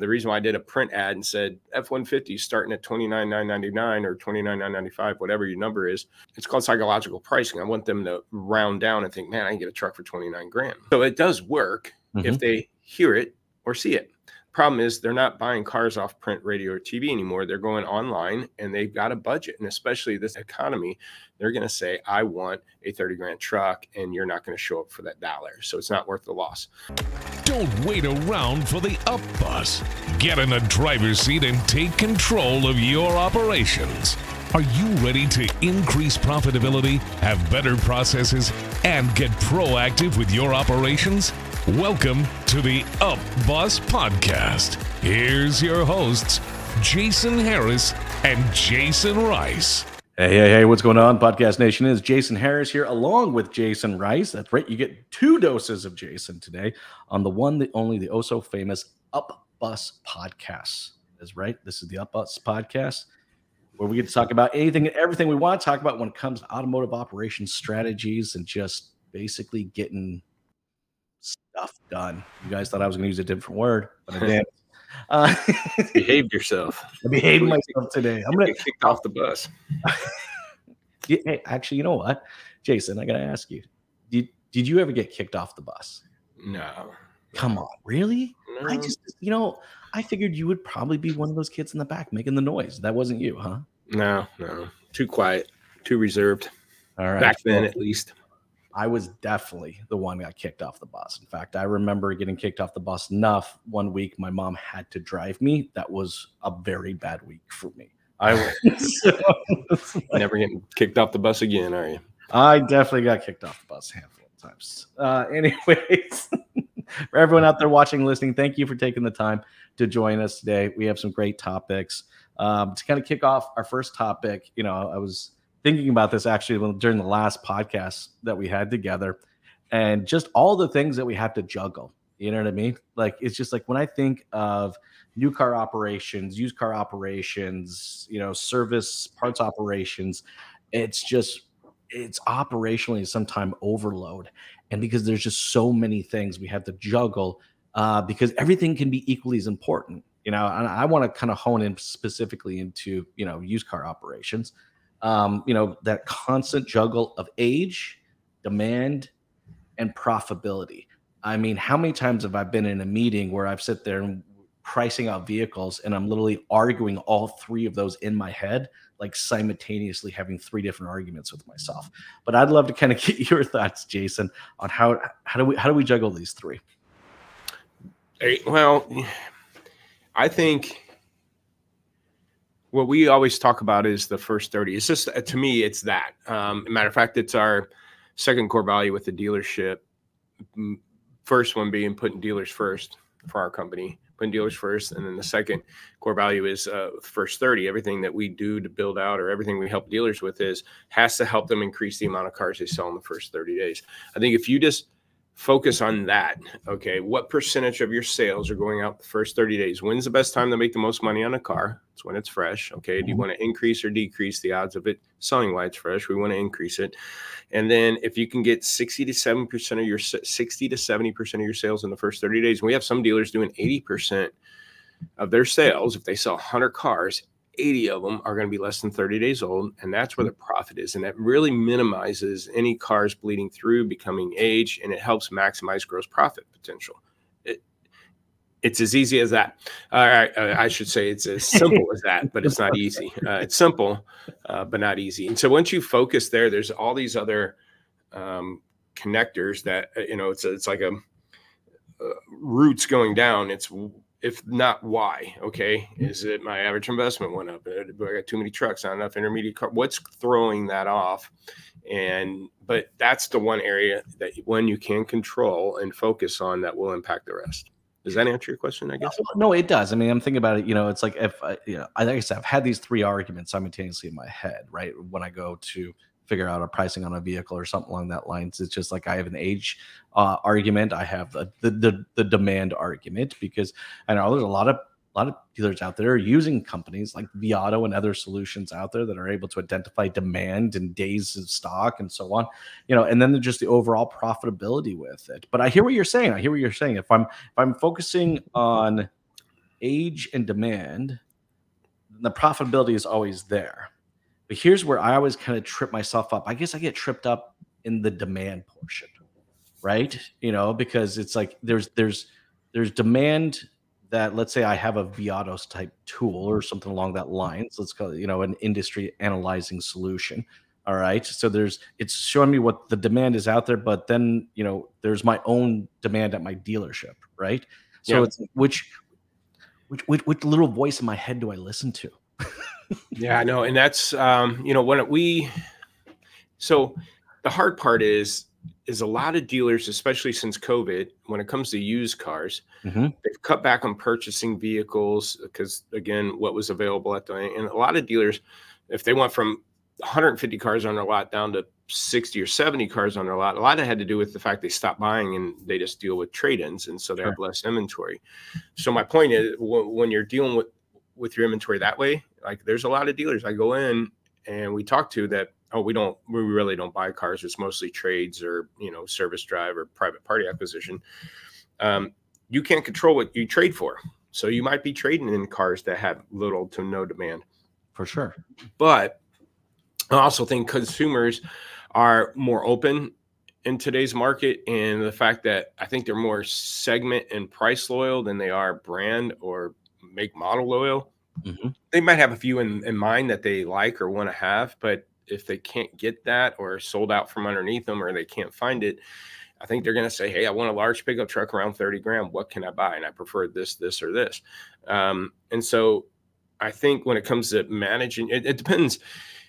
The reason why I did a print ad and said F-150 starting at 29,999 or 29,995, whatever your number is, it's called psychological pricing. I want them to round down and think, man, I can get a truck for 29 grand. So it does work mm-hmm. if they hear it or see it. Problem is, they're not buying cars off print, radio, or TV anymore. They're going online and they've got a budget. And especially this economy, they're going to say, I want a 30 grand truck, and you're not going to show up for that dollar. So it's not worth the loss. Don't wait around for the up bus. Get in the driver's seat and take control of your operations. Are you ready to increase profitability, have better processes, and get proactive with your operations? Welcome to the Up Bus Podcast. Here's your hosts, Jasen Harris and Jasen Rice. Hey, hey, hey, what's going on? Podcast Nation is Jasen Harris here, along with Jasen Rice. That's right, you get two doses of Jasen today on the one, the only, the oh so famous Up Bus Podcast. Is right. This is the Up Bus Podcast where we get to talk about anything and everything we want to talk about when it comes to automotive operations strategies and just basically getting stuff done. You guys thought I was going to use a different word, but I did. Uh, behaved yourself. I behaved myself today. I'm gonna get kicked off the bus. hey, actually, you know what, Jasen? I gotta ask you. Did did you ever get kicked off the bus? No. Come on, really? No. I just, you know, I figured you would probably be one of those kids in the back making the noise. That wasn't you, huh? No, no. Too quiet, too reserved. All right. Back then, at least. I was definitely the one got kicked off the bus. In fact, I remember getting kicked off the bus enough one week my mom had to drive me. That was a very bad week for me. I was like, never getting kicked off the bus again, are you? I definitely got kicked off the bus a handful of times. Uh, anyways, for everyone out there watching, listening, thank you for taking the time to join us today. We have some great topics. Um, to kind of kick off our first topic, you know, I was thinking about this actually during the last podcast that we had together and just all the things that we have to juggle. You know what I mean? Like, it's just like when I think of new car operations, used car operations, you know, service parts operations, it's just, it's operationally sometimes overload. And because there's just so many things we have to juggle, uh, because everything can be equally as important. You know, and I want to kind of hone in specifically into, you know, used car operations um, you know, that constant juggle of age, demand, and profitability. I mean, how many times have I been in a meeting where I've sit there and pricing out vehicles and I'm literally arguing all three of those in my head, like simultaneously having three different arguments with myself. But I'd love to kind of get your thoughts, Jasen, on how how do we how do we juggle these three? Well, I think what we always talk about is the first 30 it's just to me it's that um, matter of fact it's our second core value with the dealership first one being putting dealers first for our company putting dealers first and then the second core value is uh, first 30 everything that we do to build out or everything we help dealers with is has to help them increase the amount of cars they sell in the first 30 days i think if you just focus on that. Okay. What percentage of your sales are going out the first 30 days? When's the best time to make the most money on a car? It's when it's fresh. Okay. Do you mm-hmm. want to increase or decrease the odds of it selling while it's fresh? We want to increase it. And then if you can get 60 to 7% of your 60 to 70% of your sales in the first 30 days, and we have some dealers doing 80% of their sales. If they sell 100 cars, 80 of them are going to be less than 30 days old. And that's where the profit is. And that really minimizes any cars bleeding through, becoming aged, and it helps maximize gross profit potential. It, it's as easy as that. Uh, I should say it's as simple as that, but it's not easy. Uh, it's simple, uh, but not easy. And so once you focus there, there's all these other um, connectors that, uh, you know, it's, a, it's like a, uh, roots going down. It's if not why okay is it my average investment went up i got too many trucks not enough intermediate car what's throwing that off and but that's the one area that when you can control and focus on that will impact the rest does that answer your question i guess? No it does. I mean i'm thinking about it you know it's like if I, you know like i said i've had these three arguments simultaneously in my head right? When i go to figure out a pricing on a vehicle or something along that lines. It's just like I have an age uh, argument, I have the, the, the the demand argument because I know there's a lot of a lot of dealers out there are using companies like vAuto and other solutions out there that are able to identify demand and days of stock and so on, you know, and then just the overall profitability with it. But I hear what you're saying. I hear what you're saying. If I'm if I'm focusing on age and demand, the profitability is always there. But here's where I always kind of trip myself up. I guess I get tripped up in the demand portion, right? You know, because it's like there's there's there's demand that let's say I have a vAuto's type tool or something along that lines. Let's call it, you know, an industry analyzing solution. All right. So there's it's showing me what the demand is out there, but then you know, there's my own demand at my dealership, right? So Yeah. it's which which, which which little voice in my head do I listen to? Yeah, I know, and that's um, you know when we. So, the hard part is is a lot of dealers, especially since COVID, when it comes to used cars, Mhm. they've cut back on purchasing vehicles because again, what was available at the and a lot of dealers, if they went from 150 cars on their lot down to 60 or 70 cars on their lot, a lot of it had to do with the fact they stopped buying and they just deal with trade-ins, and so they have less inventory. So my point is, when, when you're dealing with with your inventory that way, like there's a lot of dealers I go in and we talk to that. Oh, we don't, we really don't buy cars. It's mostly trades or you know service drive or private party acquisition. Um, you can't control what you trade for, so you might be trading in cars that have little to no demand. For sure. But I also think consumers are more open in today's market, and the fact that I think they're more segment and price loyal than they are brand or make model loyal. Mhm. They might have a few in, in mind that they like or want to have, but if they can't get that or sold out from underneath them or they can't find it, I think they're going to say, Hey, I want a large pickup truck around 30 grand. What can I buy? And I prefer this, this, or this. Um, and so I think when it comes to managing, it, it depends.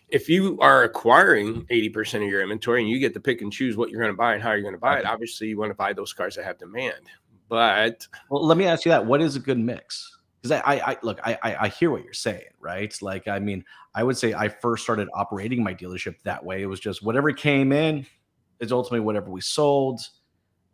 If you are acquiring 80% of your inventory and you get to pick and choose what you're going to buy and how you're going to buy it, obviously you want to buy those cars that have demand. But Well, let me ask you that. What is a good mix? Because I, I, I look, I, I, I hear what you're saying, right? Like, I mean, I would say I first started operating my dealership that way. It was just whatever came in is ultimately whatever we sold.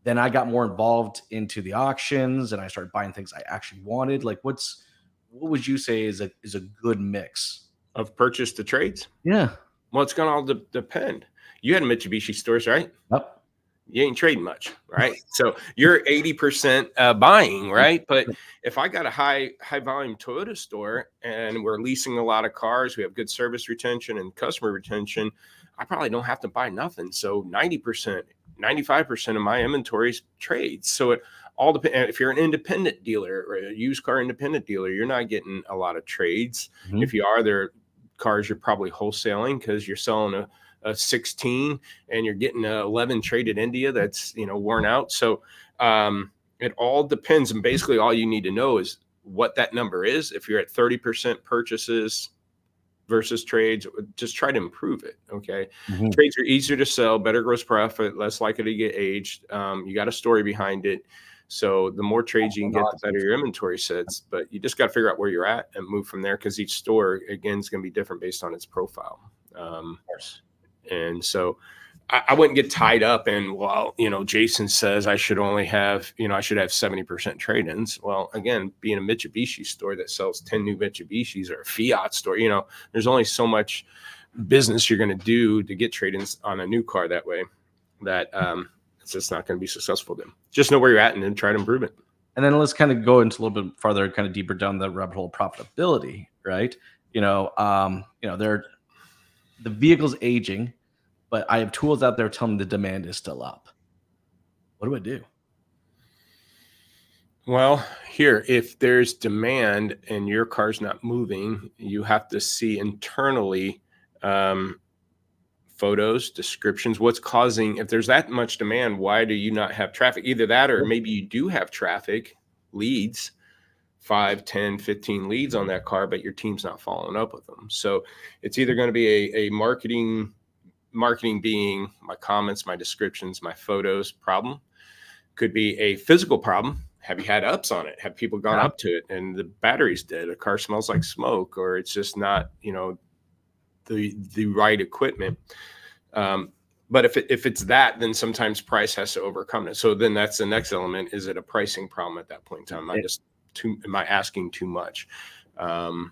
Then I got more involved into the auctions and I started buying things I actually wanted. Like, what's what would you say is a is a good mix? of purchase to trades, Yeah. well, it's going to all de- depend. You had Mitsubishi stores, right? Yep. you ain't trading much, right? so you're 80% uh, buying, right? But if I got a high high volume Toyota store and we're leasing a lot of cars, we have good service retention and customer retention, I probably don't have to buy nothing. So 90%, 95% of my inventory is trades. So it all depends. If you're an independent dealer or a used car independent dealer, you're not getting a lot of trades. Mhm. If you are, they're cars you're probably wholesaling because you're selling a a 16 and you're getting a 11 traded India that's you know worn out. So um, it all depends, and basically all you need to know is what that number is. If you're at 30% purchases versus trades, just try to improve it. Okay, Mhm. trades are easier to sell, better gross profit, less likely to get aged. Um, you got a story behind it. So the more trades you can get, the better your inventory sits. But you just got to figure out where you're at and move from there because each store again is going to be different based on its profile. Um, and so I, wouldn't get tied up in, well, you know, Jasen says I should only have, you know, I should have 70% trade ins. Well, again, being a Mitsubishi store that sells 10 new Mitsubishis or a Fiat store, you know, there's only so much business you're going to do to get trade ins on a new car that way that um, it's just not going to be successful then. Just know where you're at and then try to improve it. And then let's kind of go into a little bit farther, kind of deeper down the rabbit hole of profitability, right? You know, um, you know, they're the vehicle's aging, but I have tools out there telling me the demand is still up. What do I do? Well, here, if there's demand and your car's not moving, you have to see internally um, photos, descriptions, what's causing, if there's that much demand, why do you not have traffic? Either that or maybe you do have traffic, leads, 5, 10, 15 leads on that car, but your team's not following up with them. So it's either going to be a, a marketing, marketing being my comments, my descriptions, my photos problem. Could be a physical problem. Have you had ups on it? Have people gone Yeah. up to it and the battery's dead? A car smells like smoke, or it's just not, you know, the the right equipment. Um, but if it, if it's that, then sometimes price has to overcome it. So then that's the next element. Is it a pricing problem at that point in time? Am I just too? Am I asking too much? Um,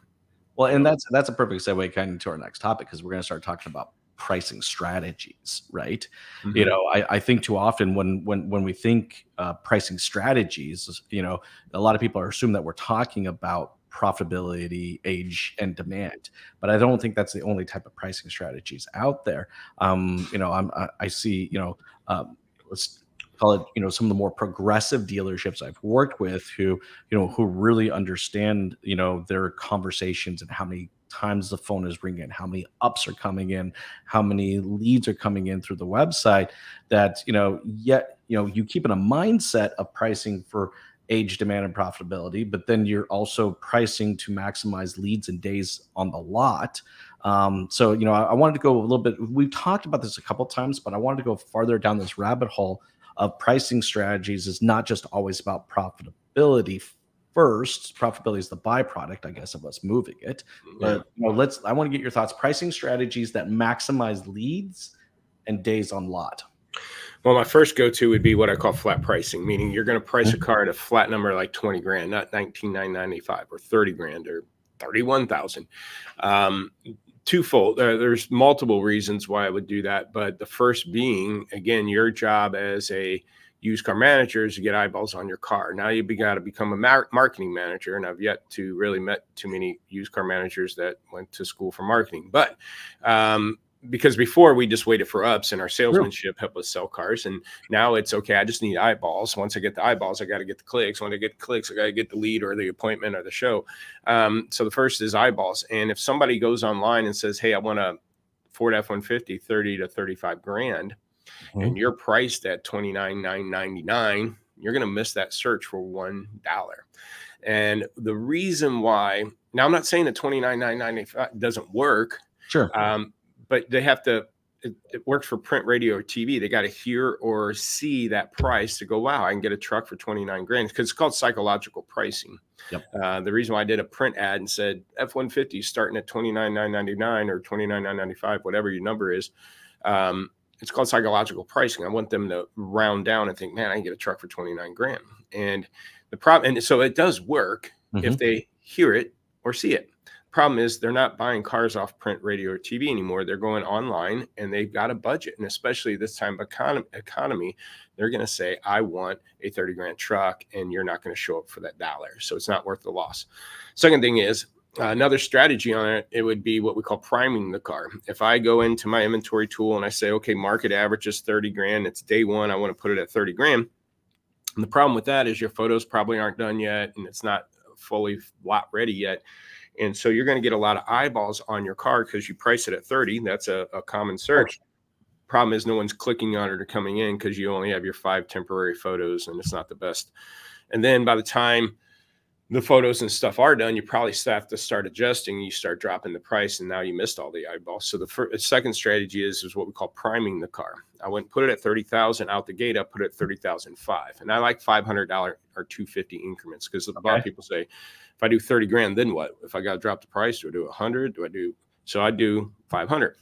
Well, and that's that's a perfect segue kind of to our next topic because we're going to start talking about pricing strategies, right? Mhm. You know, I, I think too often when when when we think uh, pricing strategies, you know, a lot of people are assume that we're talking about profitability, age, and demand. But I don't think that's the only type of pricing strategies out there. Um, you know, I'm I, I see, you know, um, let's call it, you know, some of the more progressive dealerships I've worked with who, you know, who really understand, you know, their conversations and how many times the phone is ringing, how many ups are coming in, how many leads are coming in through the website. That you know, yet you know, you keep in a mindset of pricing for age, demand, and profitability, but then you're also pricing to maximize leads and days on the lot. Um, so you know, I, I wanted to go a little bit. We've talked about this a couple times, but I wanted to go farther down this rabbit hole of pricing strategies. Is not just always about profitability first. Profitability is the byproduct, I guess, of us moving it. But you know, let's. I want to get your thoughts. Pricing strategies that maximize leads and days on lot. Well, my first go to would be what I call flat pricing, meaning you're going to price a car at a flat number like 20 grand, not 19,995 or 30 grand or 31,000. Um, twofold. Uh, there's multiple reasons why I would do that, but the first being, again, your job as a used car managers to get eyeballs on your car. Now you've got to become a mar- marketing manager, and I've yet to really met too many used car managers that went to school for marketing. But um, because before we just waited for ups and our salesmanship helped us sell cars and now it's okay i just need eyeballs once i get the eyeballs i got to get the clicks when i get the clicks i got to get the lead or the appointment or the show um, so the first is eyeballs and if somebody goes online and says hey i want a ford f-150 30 to 35 grand and you're priced at 29,999 you're going to miss that search for one dollar and the reason why now i'm not saying that 29,995 doesn't work Sure. um, but they have to it, it works for print radio or tv they got to hear or see that price to go wow i can get a truck for 29 grand because it's called psychological pricing Yep. uh, the reason why i did a print ad and said f-150 starting at 29,999 or 29,995 whatever your number is um, it's called psychological pricing. I want them to round down and think man i can get a truck for 29 grand. And the problem and so it does work if Mhm. they hear it or see it. Problem is they're not buying cars off print radio or tv anymore. They're going online and they've got a budget. And especially this time of economy, economy they're going to say i want a 30 grand truck and you're not going to show up for that dollar. So it's not worth the loss. Second thing is uh, another strategy on it it would be what we call priming the car if i go into my inventory tool and i say okay market average is 30 grand it's day one i want to put it at 30 grand and the problem with that is your photos probably aren't done yet and it's not fully lot ready yet and so you're going to get a lot of eyeballs on your car because you price it at 30. That's a, a common search. Problem is, no one's clicking on it or coming in because you only have your five temporary photos and it's not the best. And then by the time the photos and stuff are done, you probably have to start adjusting. You start dropping the price, and now you missed all the eyeballs. So the first, second strategy is is what we call priming the car. I went put it at thirty thousand out the gate. I put it at thirty thousand five, and I like five hundred dollar or two fifty increments because a lot of people say, if I do thirty grand, then what? If I got to drop the price, do I do a hundred? Do I do? So I do five hundred.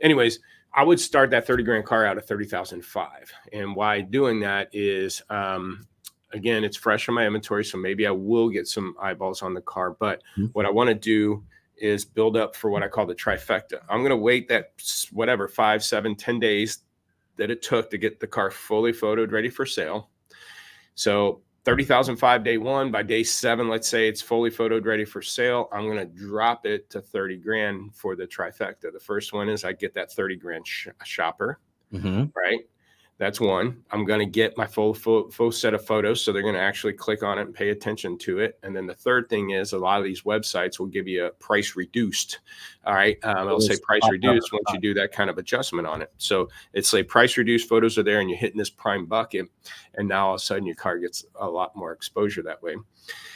Anyways, I would start that 30 grand car out at 30,005. And why doing that is, um, again, it's fresh in my inventory. So maybe I will get some eyeballs on the car. But Mhm. what I want to do is build up for what I call the trifecta. I'm going to wait that whatever five, seven, ten days that it took to get the car fully photoed, ready for sale. So 30,005 day one. By day seven, let's say it's fully photoed, ready for sale. I'm going to drop it to 30 grand for the trifecta. The first one is I get that 30 grand sh- shopper, Mhm. right? That's one. I'm going to get my full, full full set of photos, so they're going to actually click on it and pay attention to it. And then the third thing is a lot of these websites will give you a price reduced. All right, um, it'll say price reduced once you do that kind of adjustment on it. So it's say price reduced photos are there, and you're hitting this prime bucket, and now all of a sudden your car gets a lot more exposure that way.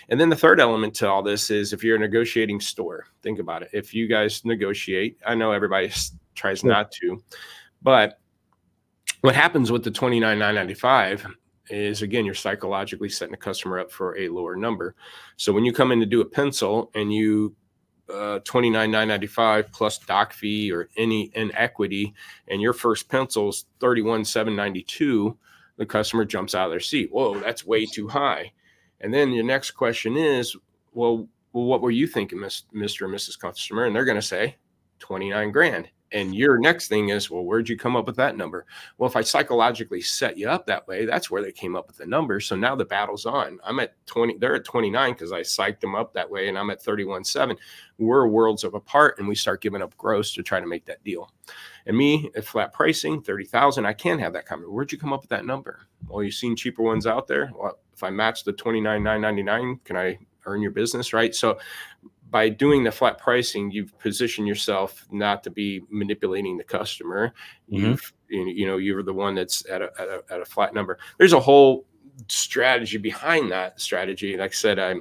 And then the third element to all this is if you're a negotiating store, think about it. If you guys negotiate, I know everybody tries not to, but what happens with the 29,995 is again, you're psychologically setting the customer up for a lower number. So when you come in to do a pencil and you uh, 29,995 plus doc fee or any in equity, and your first pencil's 31,792, the customer jumps out of their seat. Whoa, that's way too high. And then your next question is, well, well what were you thinking, Mr. and Mrs. Customer? And they're going to say 29 grand. And your next thing is, well, where'd you come up with that number? Well, if I psychologically set you up that way, that's where they came up with the number. So now the battle's on. I'm at 20, they're at 29 because I psyched them up that way, and I'm at 31.7. We're worlds of apart, and we start giving up gross to try to make that deal. And me at flat pricing, 30,000, I can have that comment. Where'd you come up with that number? Well, you've seen cheaper ones out there. Well, if I match the 29,999, can I earn your business? Right. So by doing the flat pricing, you've positioned yourself not to be manipulating the customer. Mm-hmm. You've, you know, you're the one that's at a, at a, at a flat number. There's a whole strategy behind that strategy. Like I said, I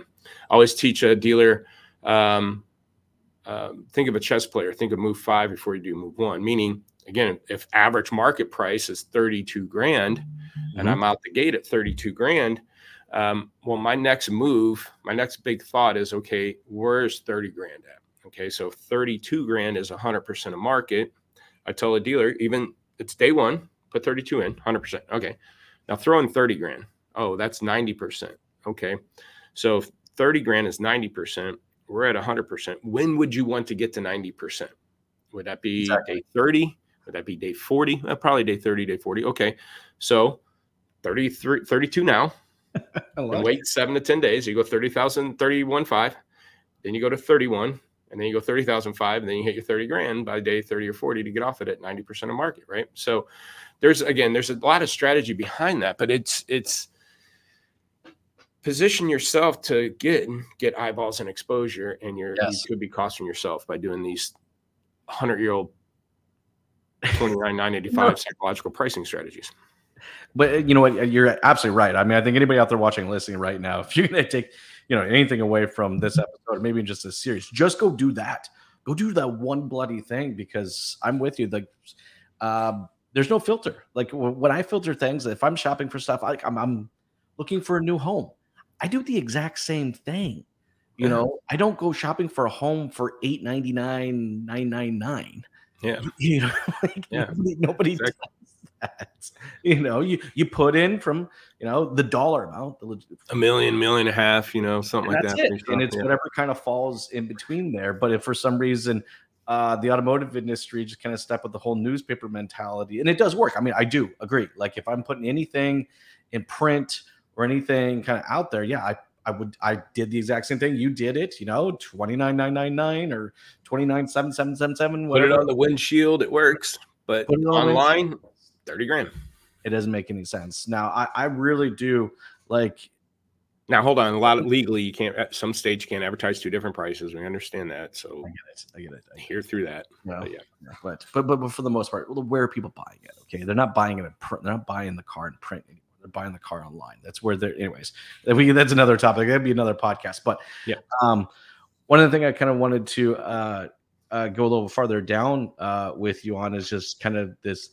always teach a dealer, um, um, think of a chess player, think of move five before you do move one, meaning again, if average market price is 32 grand mm-hmm. and I'm out the gate at 32 grand, um, well, my next move, my next big thought is okay, where's 30 grand at? Okay, so 32 grand is 100% of market. I tell a dealer, even it's day one, put 32 in, 100%. Okay, now throw in 30 grand. Oh, that's 90%. Okay, so 30 grand is 90%. We're at 100%. When would you want to get to 90%? Would that be exactly. day 30? Would that be day 40? Uh, probably day 30, day 40. Okay, so 33, 32 now and wait it. seven to 10 days. You go 30,000, 31, five. Then you go to 31, and then you go 30,005, and then you hit your 30 grand by day 30 or 40 to get off it at 90% of market, right? So there's, again, there's a lot of strategy behind that, but it's, it's, position yourself to get get eyeballs and exposure and you're yes. you could be costing yourself by doing these 100 year old 29 985 no. psychological pricing strategies but uh, you know what? You're absolutely right. I mean, I think anybody out there watching, listening right now, if you're going to take, you know, anything away from this episode, maybe just this series, just go do that. Go do that one bloody thing because I'm with you. Like, um, there's no filter. Like when I filter things, if I'm shopping for stuff, like I'm, I'm looking for a new home. I do the exact same thing. You know, I don't go shopping for a home for eight ninety nine, nine nine nine. Yeah. You know, like yeah. nobody, nobody exactly that. You know, you you put in from you know the dollar amount, the a million, million and a half, you know, something like that. It. And it's yeah. whatever kind of falls in between there. But if for some reason uh, the automotive industry just kind of step with the whole newspaper mentality, and it does work. I mean, I do agree. Like if I'm putting anything in print or anything kind of out there, yeah, I I would I did the exact same thing. You did it, you know, 29999 or 297777 Put it on the windshield, it works. But online, 30 grand. It doesn't make any sense. Now, I, I really do like. Now, hold on. A lot of legally, you can't, at some stage, you can't advertise two different prices. We understand that. So I get it. I get it. I hear through that. No, but yeah. But, but, but, but for the most part, where are people buying it? Okay. They're not buying it in print. They're not buying the car in print anymore. They're buying the car online. That's where they're, anyways, we, that's another topic. That'd be another podcast. But yeah. Um, one of the things I kind of wanted to uh, uh, go a little farther down uh, with you on is just kind of this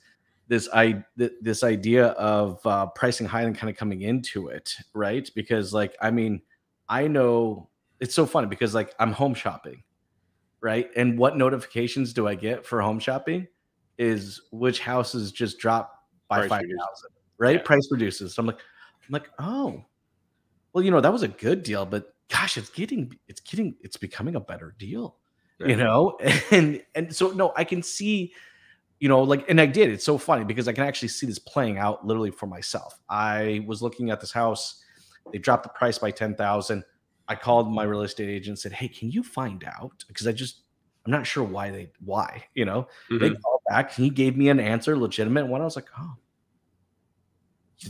this i this idea of uh, pricing high and kind of coming into it, right? Because like I mean, I know it's so funny because like I'm home shopping, right? And what notifications do I get for home shopping? Is which houses just drop by five thousand, right? Yeah. Price reduces. So I'm like, I'm like, oh, well, you know that was a good deal, but gosh, it's getting, it's getting, it's becoming a better deal, yeah. you know. And and so no, I can see you know, like, and I did. It's so funny because I can actually see this playing out literally for myself. I was looking at this house. They dropped the price by 10,000. I called my real estate agent and said, Hey, can you find out? Because I just, I'm not sure why they, why, you know, mm-hmm. they called back. He gave me an answer, legitimate one. I was like, Oh,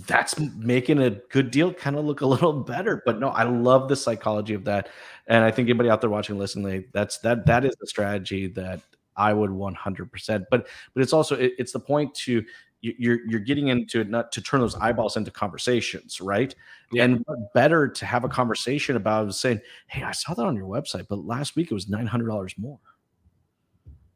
that's making a good deal kind of look a little better. But no, I love the psychology of that. And I think anybody out there watching, listening, that's that, that is the strategy that I would 100%. But but it's also it, it's the point to you're you're getting into it not to turn those eyeballs into conversations, right? Yeah. And better to have a conversation about saying, "Hey, I saw that on your website, but last week it was nine hundred dollars more."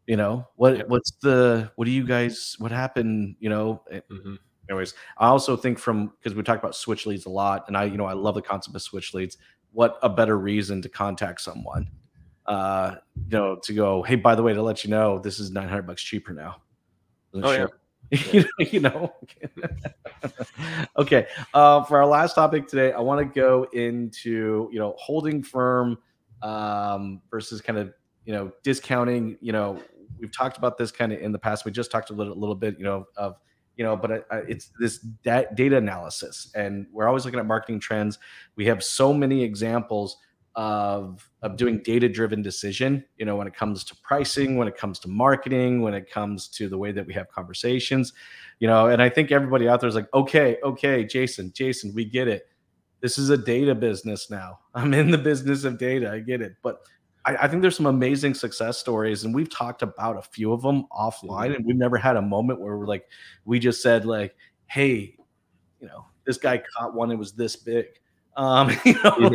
You know what? What's the? What do you guys? What happened? You know. Eh, mm-hmm. Anyways, I also think from because we talk about switch leads a lot, and I you know I love the concept of switch leads. What a better reason to contact someone uh, you know, to go, hey, by the way, to let you know, this is 900 bucks cheaper now. Oh, yeah. you know, okay. Uh, for our last topic today, I want to go into you know holding firm um, versus kind of you know discounting. You know, we've talked about this kind of in the past. We just talked a little, little bit, you know, of you know, but it's this da- data analysis, and we're always looking at marketing trends. We have so many examples of of doing data driven decision you know when it comes to pricing when it comes to marketing when it comes to the way that we have conversations you know and i think everybody out there is like okay okay jason jason we get it. This is a data business now. I'm in the business of data. I get it. But I, I think there's some amazing success stories and we've talked about a few of them offline and we've never had a moment where we're like we just said like hey you know this guy caught one it was this big. Um, you know,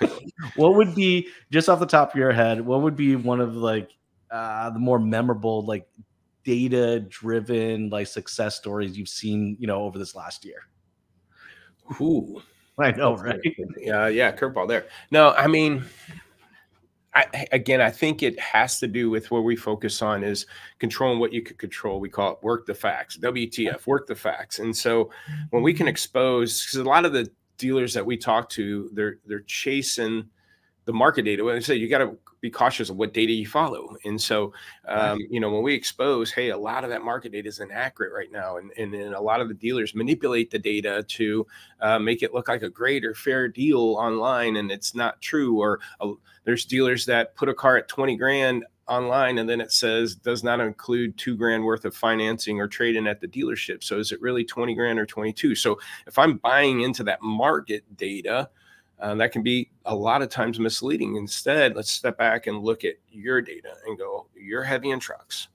what would be just off the top of your head? What would be one of like uh, the more memorable, like data driven, like success stories you've seen, you know, over this last year? Ooh, I know, right? Yeah, yeah, curveball there. No, I mean, I, again, I think it has to do with what we focus on is controlling what you could control. We call it work the facts, WTF, work the facts. And so when we can expose, because a lot of the dealers that we talk to, they're they're chasing the market data. When I say you got to be cautious of what data you follow. And so, um, you know, when we expose, hey, a lot of that market data is inaccurate right now, and and, and a lot of the dealers manipulate the data to uh, make it look like a great or fair deal online, and it's not true. Or uh, there's dealers that put a car at twenty grand online and then it says does not include two grand worth of financing or trading at the dealership. So is it really 20 grand or 22? So if I'm buying into that market data, uh, that can be a lot of times misleading. Instead, let's step back and look at your data and go, you're heavy in trucks.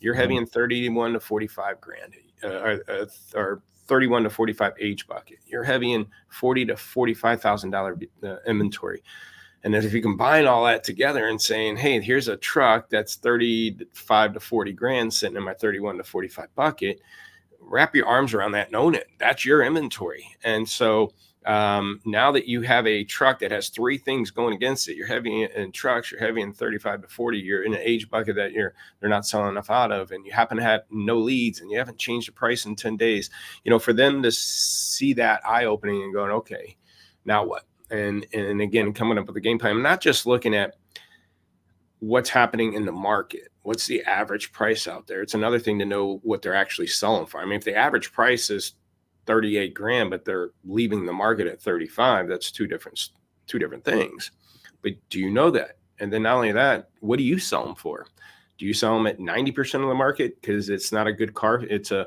You're heavy mm-hmm. in 31 to 45 grand uh, or, uh, or 31 to 45 age bucket. You're heavy in 40 to $45,000 uh, inventory. And if you combine all that together and saying, hey, here's a truck that's 35 to 40 grand sitting in my 31 to 45 bucket, wrap your arms around that and own it. That's your inventory. And so um, now that you have a truck that has three things going against it, you're heavy in trucks, you're heavy in 35 to 40, you're in an age bucket that you're they're not selling enough out of, and you happen to have no leads and you haven't changed the price in 10 days. You know, for them to see that eye opening and going, okay, now what? And and again coming up with a game plan. I'm not just looking at what's happening in the market. What's the average price out there? It's another thing to know what they're actually selling for. I mean, if the average price is 38 grand, but they're leaving the market at 35, that's two different two different things. But do you know that? And then not only that, what do you sell them for? Do you sell them at 90% of the market because it's not a good car? It's a,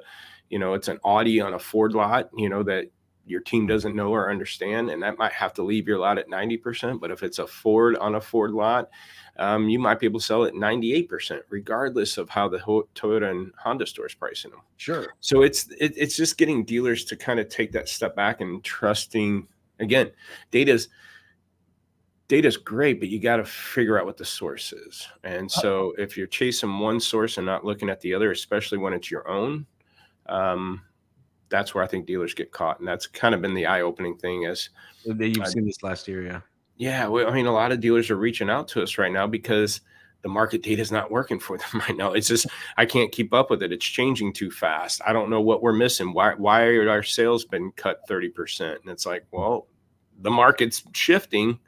you know, it's an Audi on a Ford lot, you know, that your team doesn't know or understand, and that might have to leave your lot at 90%. But if it's a Ford on a Ford lot, um, you might be able to sell it 98%, regardless of how the Toyota and Honda stores pricing them. Sure. So it's it, it's just getting dealers to kind of take that step back and trusting. Again, data's data's great, but you got to figure out what the source is. And uh so if you're chasing one source and not looking at the other, especially when it's your own, um, that's where I think dealers get caught, and that's kind of been the eye-opening thing. As you've uh, seen this last year, yeah, yeah. Well, I mean, a lot of dealers are reaching out to us right now because the market data is not working for them right now. It's just I can't keep up with it. It's changing too fast. I don't know what we're missing. Why why are our sales been cut thirty percent? And it's like, well, the market's shifting,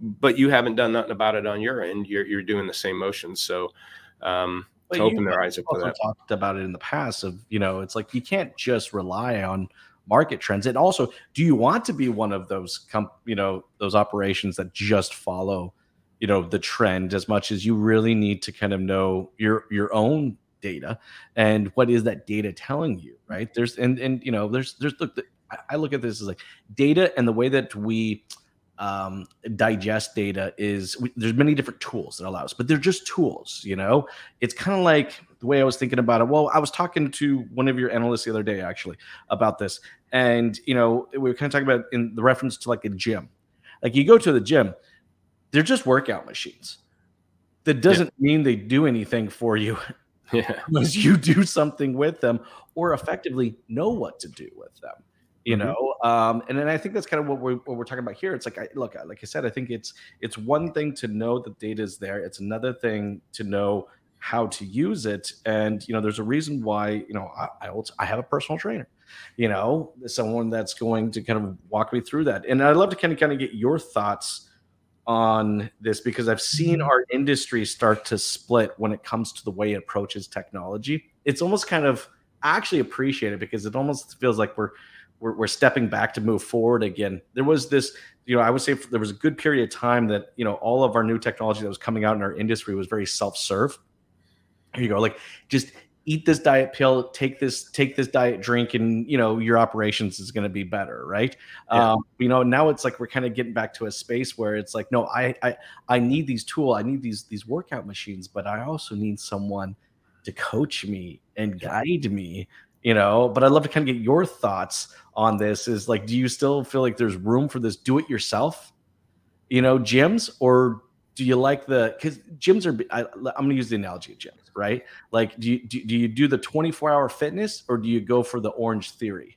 but you haven't done nothing about it on your end. You're you're doing the same motions. So. Um, to open their eyes up to that. Talked about it in the past of you know it's like you can't just rely on market trends and also do you want to be one of those com- you know those operations that just follow you know the trend as much as you really need to kind of know your your own data and what is that data telling you right there's and and you know there's there's look I look at this as like data and the way that we um, digest data is there's many different tools that allow us, but they're just tools. You know, it's kind of like the way I was thinking about it. Well, I was talking to one of your analysts the other day actually about this, and you know, we were kind of talking about in the reference to like a gym. Like you go to the gym, they're just workout machines. That doesn't yeah. mean they do anything for you. Yeah. Unless you do something with them or effectively know what to do with them you mm-hmm. know um, and then i think that's kind of what we're, what we're talking about here. It's like I, look like i said i think it's it's one thing to know that data is there. It's another thing to know how to use it. And you know there's a reason why you know i i, I have a personal trainer you know someone that's going to kind of walk me through that. And i'd love to kind of kind of get your thoughts on this because I've seen our industry start to split when it comes to the way it approaches technology. It's almost kind of I actually appreciate it because it almost feels like we're we're, we're stepping back to move forward again. There was this, you know, I would say there was a good period of time that you know all of our new technology that was coming out in our industry was very self-serve. Here you go, like just eat this diet pill, take this take this diet drink, and you know your operations is going to be better, right? Yeah. Um, you know, now it's like we're kind of getting back to a space where it's like, no, I I I need these tool, I need these these workout machines, but I also need someone to coach me and guide me you know but i'd love to kind of get your thoughts on this is like do you still feel like there's room for this do it yourself you know gyms? Or do you like the because gyms are I, am going to use the analogy of gyms right? Like do you do, do you do the 24 hour fitness or do you go for the Orangetheory?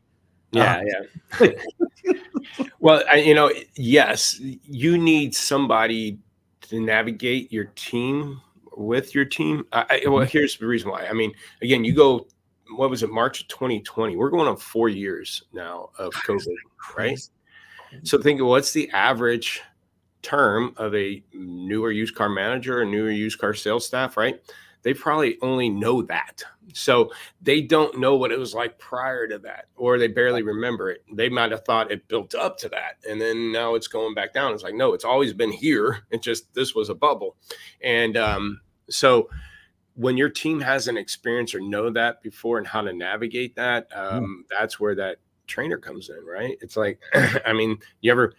Yeah uh, yeah. Well I, you know yes you need somebody to navigate your team with your team. I, well mm-hmm. here's the reason why. I mean again you go what was it, March of 2020? We're going on four years now of COVID, right? So think of what's the average term of a newer used car manager, or newer used car sales staff, right? They probably only know that. So they don't know what it was like prior to that, or they barely remember it. They might have thought it built up to that. And then now it's going back down. It's like, no, it's always been here. It just, this was a bubble. And um, so, when your team hasn't experienced or know that before and how to navigate that, um, mm. that's where that trainer comes in, right? It's like, I mean, you ever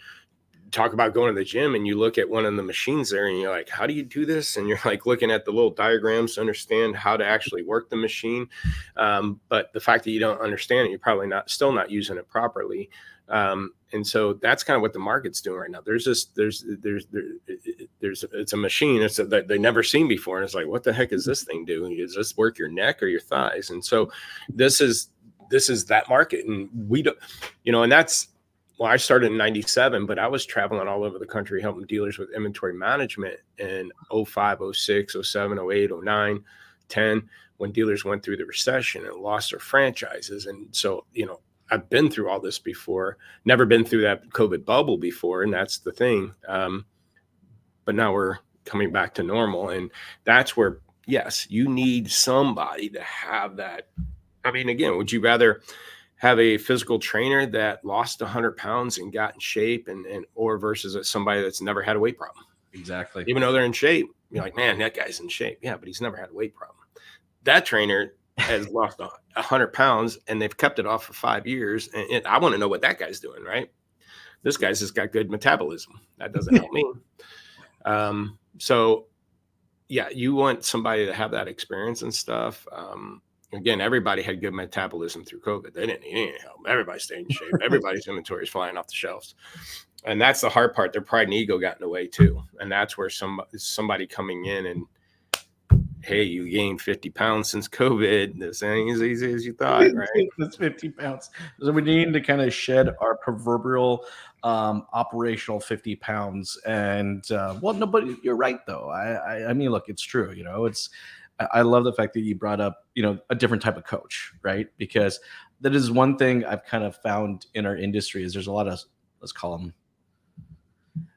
talk about going to the gym and you look at one of the machines there and you're like, how do you do this? And you're like looking at the little diagrams to understand how to actually work the machine. Um, but the fact that you don't understand it, you're probably not still not using it properly. Um, and so that's kind of what the market's doing right now. There's this, there's, there's, there, there's, it's a machine it's a, that they never seen before, and it's like, what the heck is this thing doing? Does this work your neck or your thighs? And so, this is, this is that market, and we don't, you know, and that's, well, I started in '97, but I was traveling all over the country helping dealers with inventory management in 05, 06, 07, 08, 09, 10 when dealers went through the recession and lost their franchises. And so, you know, I've been through all this before, never been through that COVID bubble before, and that's the thing. Um, but now we're coming back to normal, and that's where yes, you need somebody to have that. I mean, again, would you rather have a physical trainer that lost 100 pounds and got in shape, and, and or versus somebody that's never had a weight problem? Exactly. Even though they're in shape, you're like, man, that guy's in shape. Yeah, but he's never had a weight problem. That trainer has lost a hundred pounds and they've kept it off for five years. And, and I want to know what that guy's doing, right? This guy's just got good metabolism. That doesn't help me. Um, so yeah, you want somebody to have that experience and stuff. Um, again, everybody had good metabolism through COVID. They didn't need any help. Everybody stayed in shape. Everybody's inventory is flying off the shelves. And that's the hard part. Their pride and ego got in the way too. And that's where some somebody coming in and hey, you gained 50 pounds since COVID. This ain't as easy as you thought, right? That's 50 pounds. So we need to kind of shed our proverbial um, operational 50 pounds. And uh, well, no, but you're right though. I, I, I mean, look, it's true. You know, it's, I love the fact that you brought up, you know, a different type of coach, right? Because that is one thing I've kind of found in our industry is there's a lot of, let's call them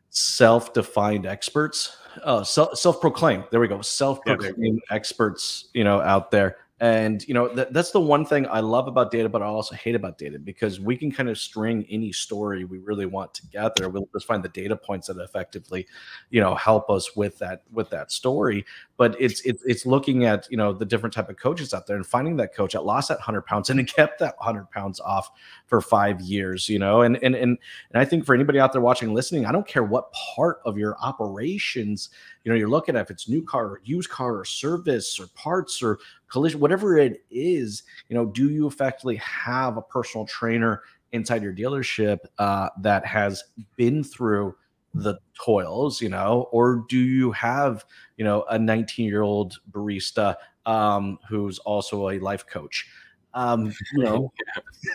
self-defined experts oh, self-proclaimed. There we go. Self-proclaimed yeah, experts, you know, out there and you know that, that's the one thing I love about data, but I also hate about data because we can kind of string any story we really want together. We'll just find the data points that effectively, you know, help us with that with that story. But it's it's it's looking at you know the different type of coaches out there and finding that coach that lost that hundred pounds and it kept that hundred pounds off for five years. You know, and and and and I think for anybody out there watching, listening, I don't care what part of your operations you know you're looking at if it's new car or used car or service or parts or collision, whatever it is, you know, do you effectively have a personal trainer inside your dealership uh, that has been through the toils, you know, or do you have, you know, a 19 year old barista um, who's also a life coach? Um, you know,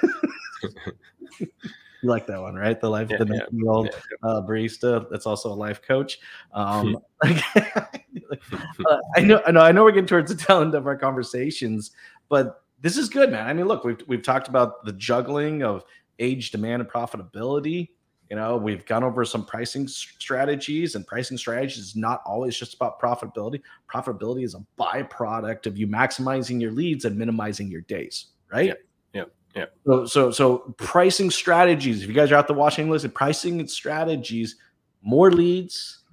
You like that one, right? The life, yeah, the 19 year old uh, barista that's also a life coach. Um, uh, I know, I know, I know. We're getting towards the tail end of our conversations, but this is good, man. I mean, look, we've we've talked about the juggling of age, demand, and profitability. You know, we've gone over some pricing strategies, and pricing strategies is not always just about profitability. Profitability is a byproduct of you maximizing your leads and minimizing your days, right? Yeah. So, so, so pricing strategies. If you guys are out there watching, listen, pricing strategies, more leads,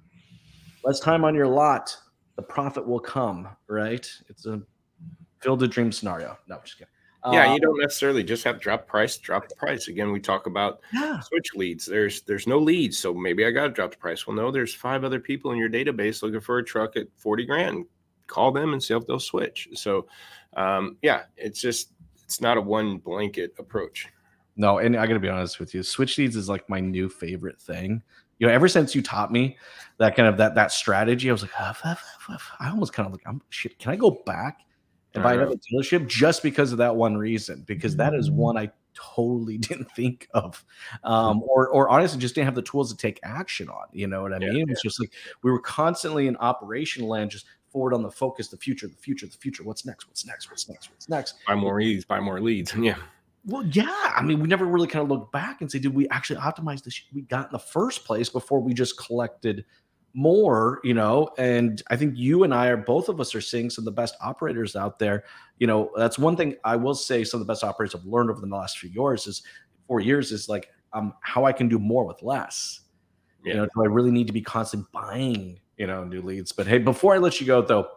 less time on your lot, the profit will come, right? It's a field a dream scenario. No, just kidding. Yeah, Uh, you don't necessarily just have drop price, drop the price. Again, we talk about yeah. switch leads. There's there's no leads, so maybe I got to drop the price. Well, no, there's five other people in your database looking for a truck at 40 grand. Call them and see if they'll switch. So, um, yeah, it's just it's not a one blanket approach. No, and I gotta be honest with you, switch leads is like my new favorite thing. You know, ever since you taught me that kind of that that strategy, I was like, "Ah, I almost kind of like, I'm shit. Can I go back and buy another dealership just because of that one reason? Because that is Mm-hmm. one I totally didn't think of, um, or or honestly just didn't have the tools to take action on. You know what I Yeah, mean? It was just like we were constantly in operational land, just forward on the focus, the future, the future, the future. What's next? What's next? What's next? What's next? Buy more leads, buy more leads. Yeah, Well, yeah. I mean, we never really kind of looked back and say, did we actually optimize this we got in the first place before we just collected more, you know? And I think you and I are both of us are seeing some of the best operators out there. You know, that's one thing I will say some of the best operators have learned over the last few years is four years is like um how I can do more with less. You know, do I really need to be constantly buying, you know, new leads? But hey, before I let you go though,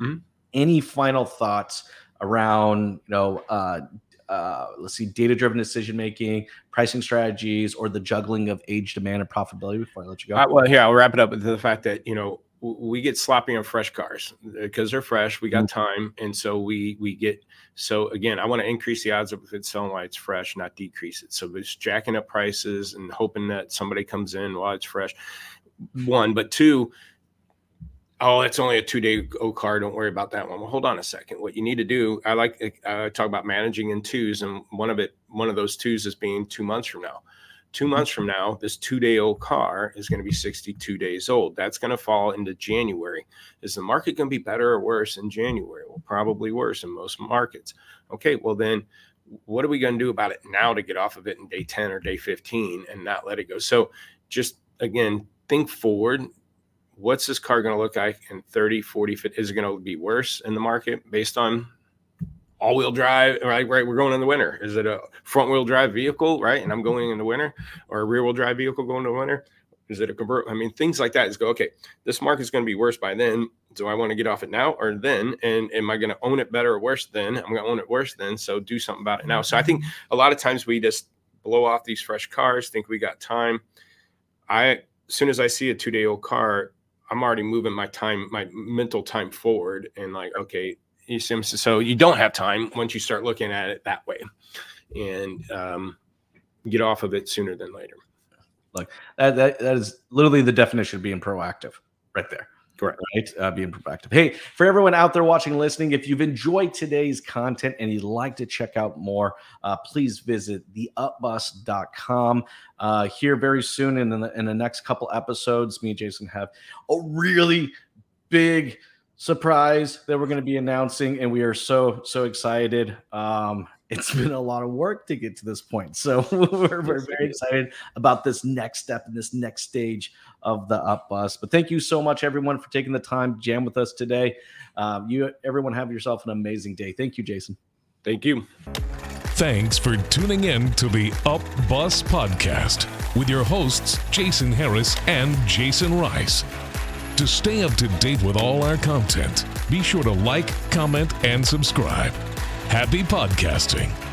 Mhm. any final thoughts around, you know, uh uh, let's see, data driven decision making, pricing strategies, or the juggling of age demand and profitability before I let you go? Uh, well, here I'll wrap it up with the fact that you know we get sloppy on fresh cars because they're fresh. We got time, and so we we get so again. I want to increase the odds of it selling while it's fresh, not decrease it. So it's jacking up prices and hoping that somebody comes in while it's fresh. One, but two. Oh, it's only a two-day old car. Don't worry about that one. Well, hold on a second. What you need to do, I like uh, talk about managing in twos, and one of it, one of those twos is being two months from now two months from now, this two day old car is going to be 62 days old. That's going to fall into January. Is the market going to be better or worse in January? Well, probably worse in most markets. Okay, well, then what are we going to do about it now to get off of it in day 10 or day 15 and not let it go? So just again, think forward. What's this car going to look like in 30, 40, 50? Is it going to be worse in the market based on all wheel drive, right? Right. We're going in the winter. Is it a front wheel drive vehicle, right? And I'm going in the winter, or a rear wheel drive vehicle going to winter? Is it a convert? I mean, things like that is go, okay, this market's going to be worse by then. Do I want to get off it now or then? And am I going to own it better or worse then? I'm going to own it worse then. So do something about it now. So I think a lot of times we just blow off these fresh cars, think we got time. I, as soon as I see a two day old car, I'm already moving my time, my mental time forward and like, okay, you see, so you don't have time once you start looking at it that way and um, get off of it sooner than later. Like that, that, that is literally the definition of being proactive right there. Correct. Right? Uh, being proactive. Hey, for everyone out there watching and listening, if you've enjoyed today's content and you'd like to check out more, uh, please visit theupbus.com. Uh, here very soon in the, in the next couple episodes, me and Jasen have a really big surprise that we're going to be announcing, and we are so, so excited. Um, it's been a lot of work to get to this point. So we're, we're very excited about this next step and this next stage of the up bus. But thank you so much, everyone, for taking the time to jam with us today. Um, you, everyone, have yourself an amazing day. Thank you, Jasen. Thank you. Thanks for tuning in to the Up Bus Podcast with your hosts, Jasen Harris and Jasen Rice. To stay up to date with all our content, be sure to like, comment, and subscribe. Happy podcasting.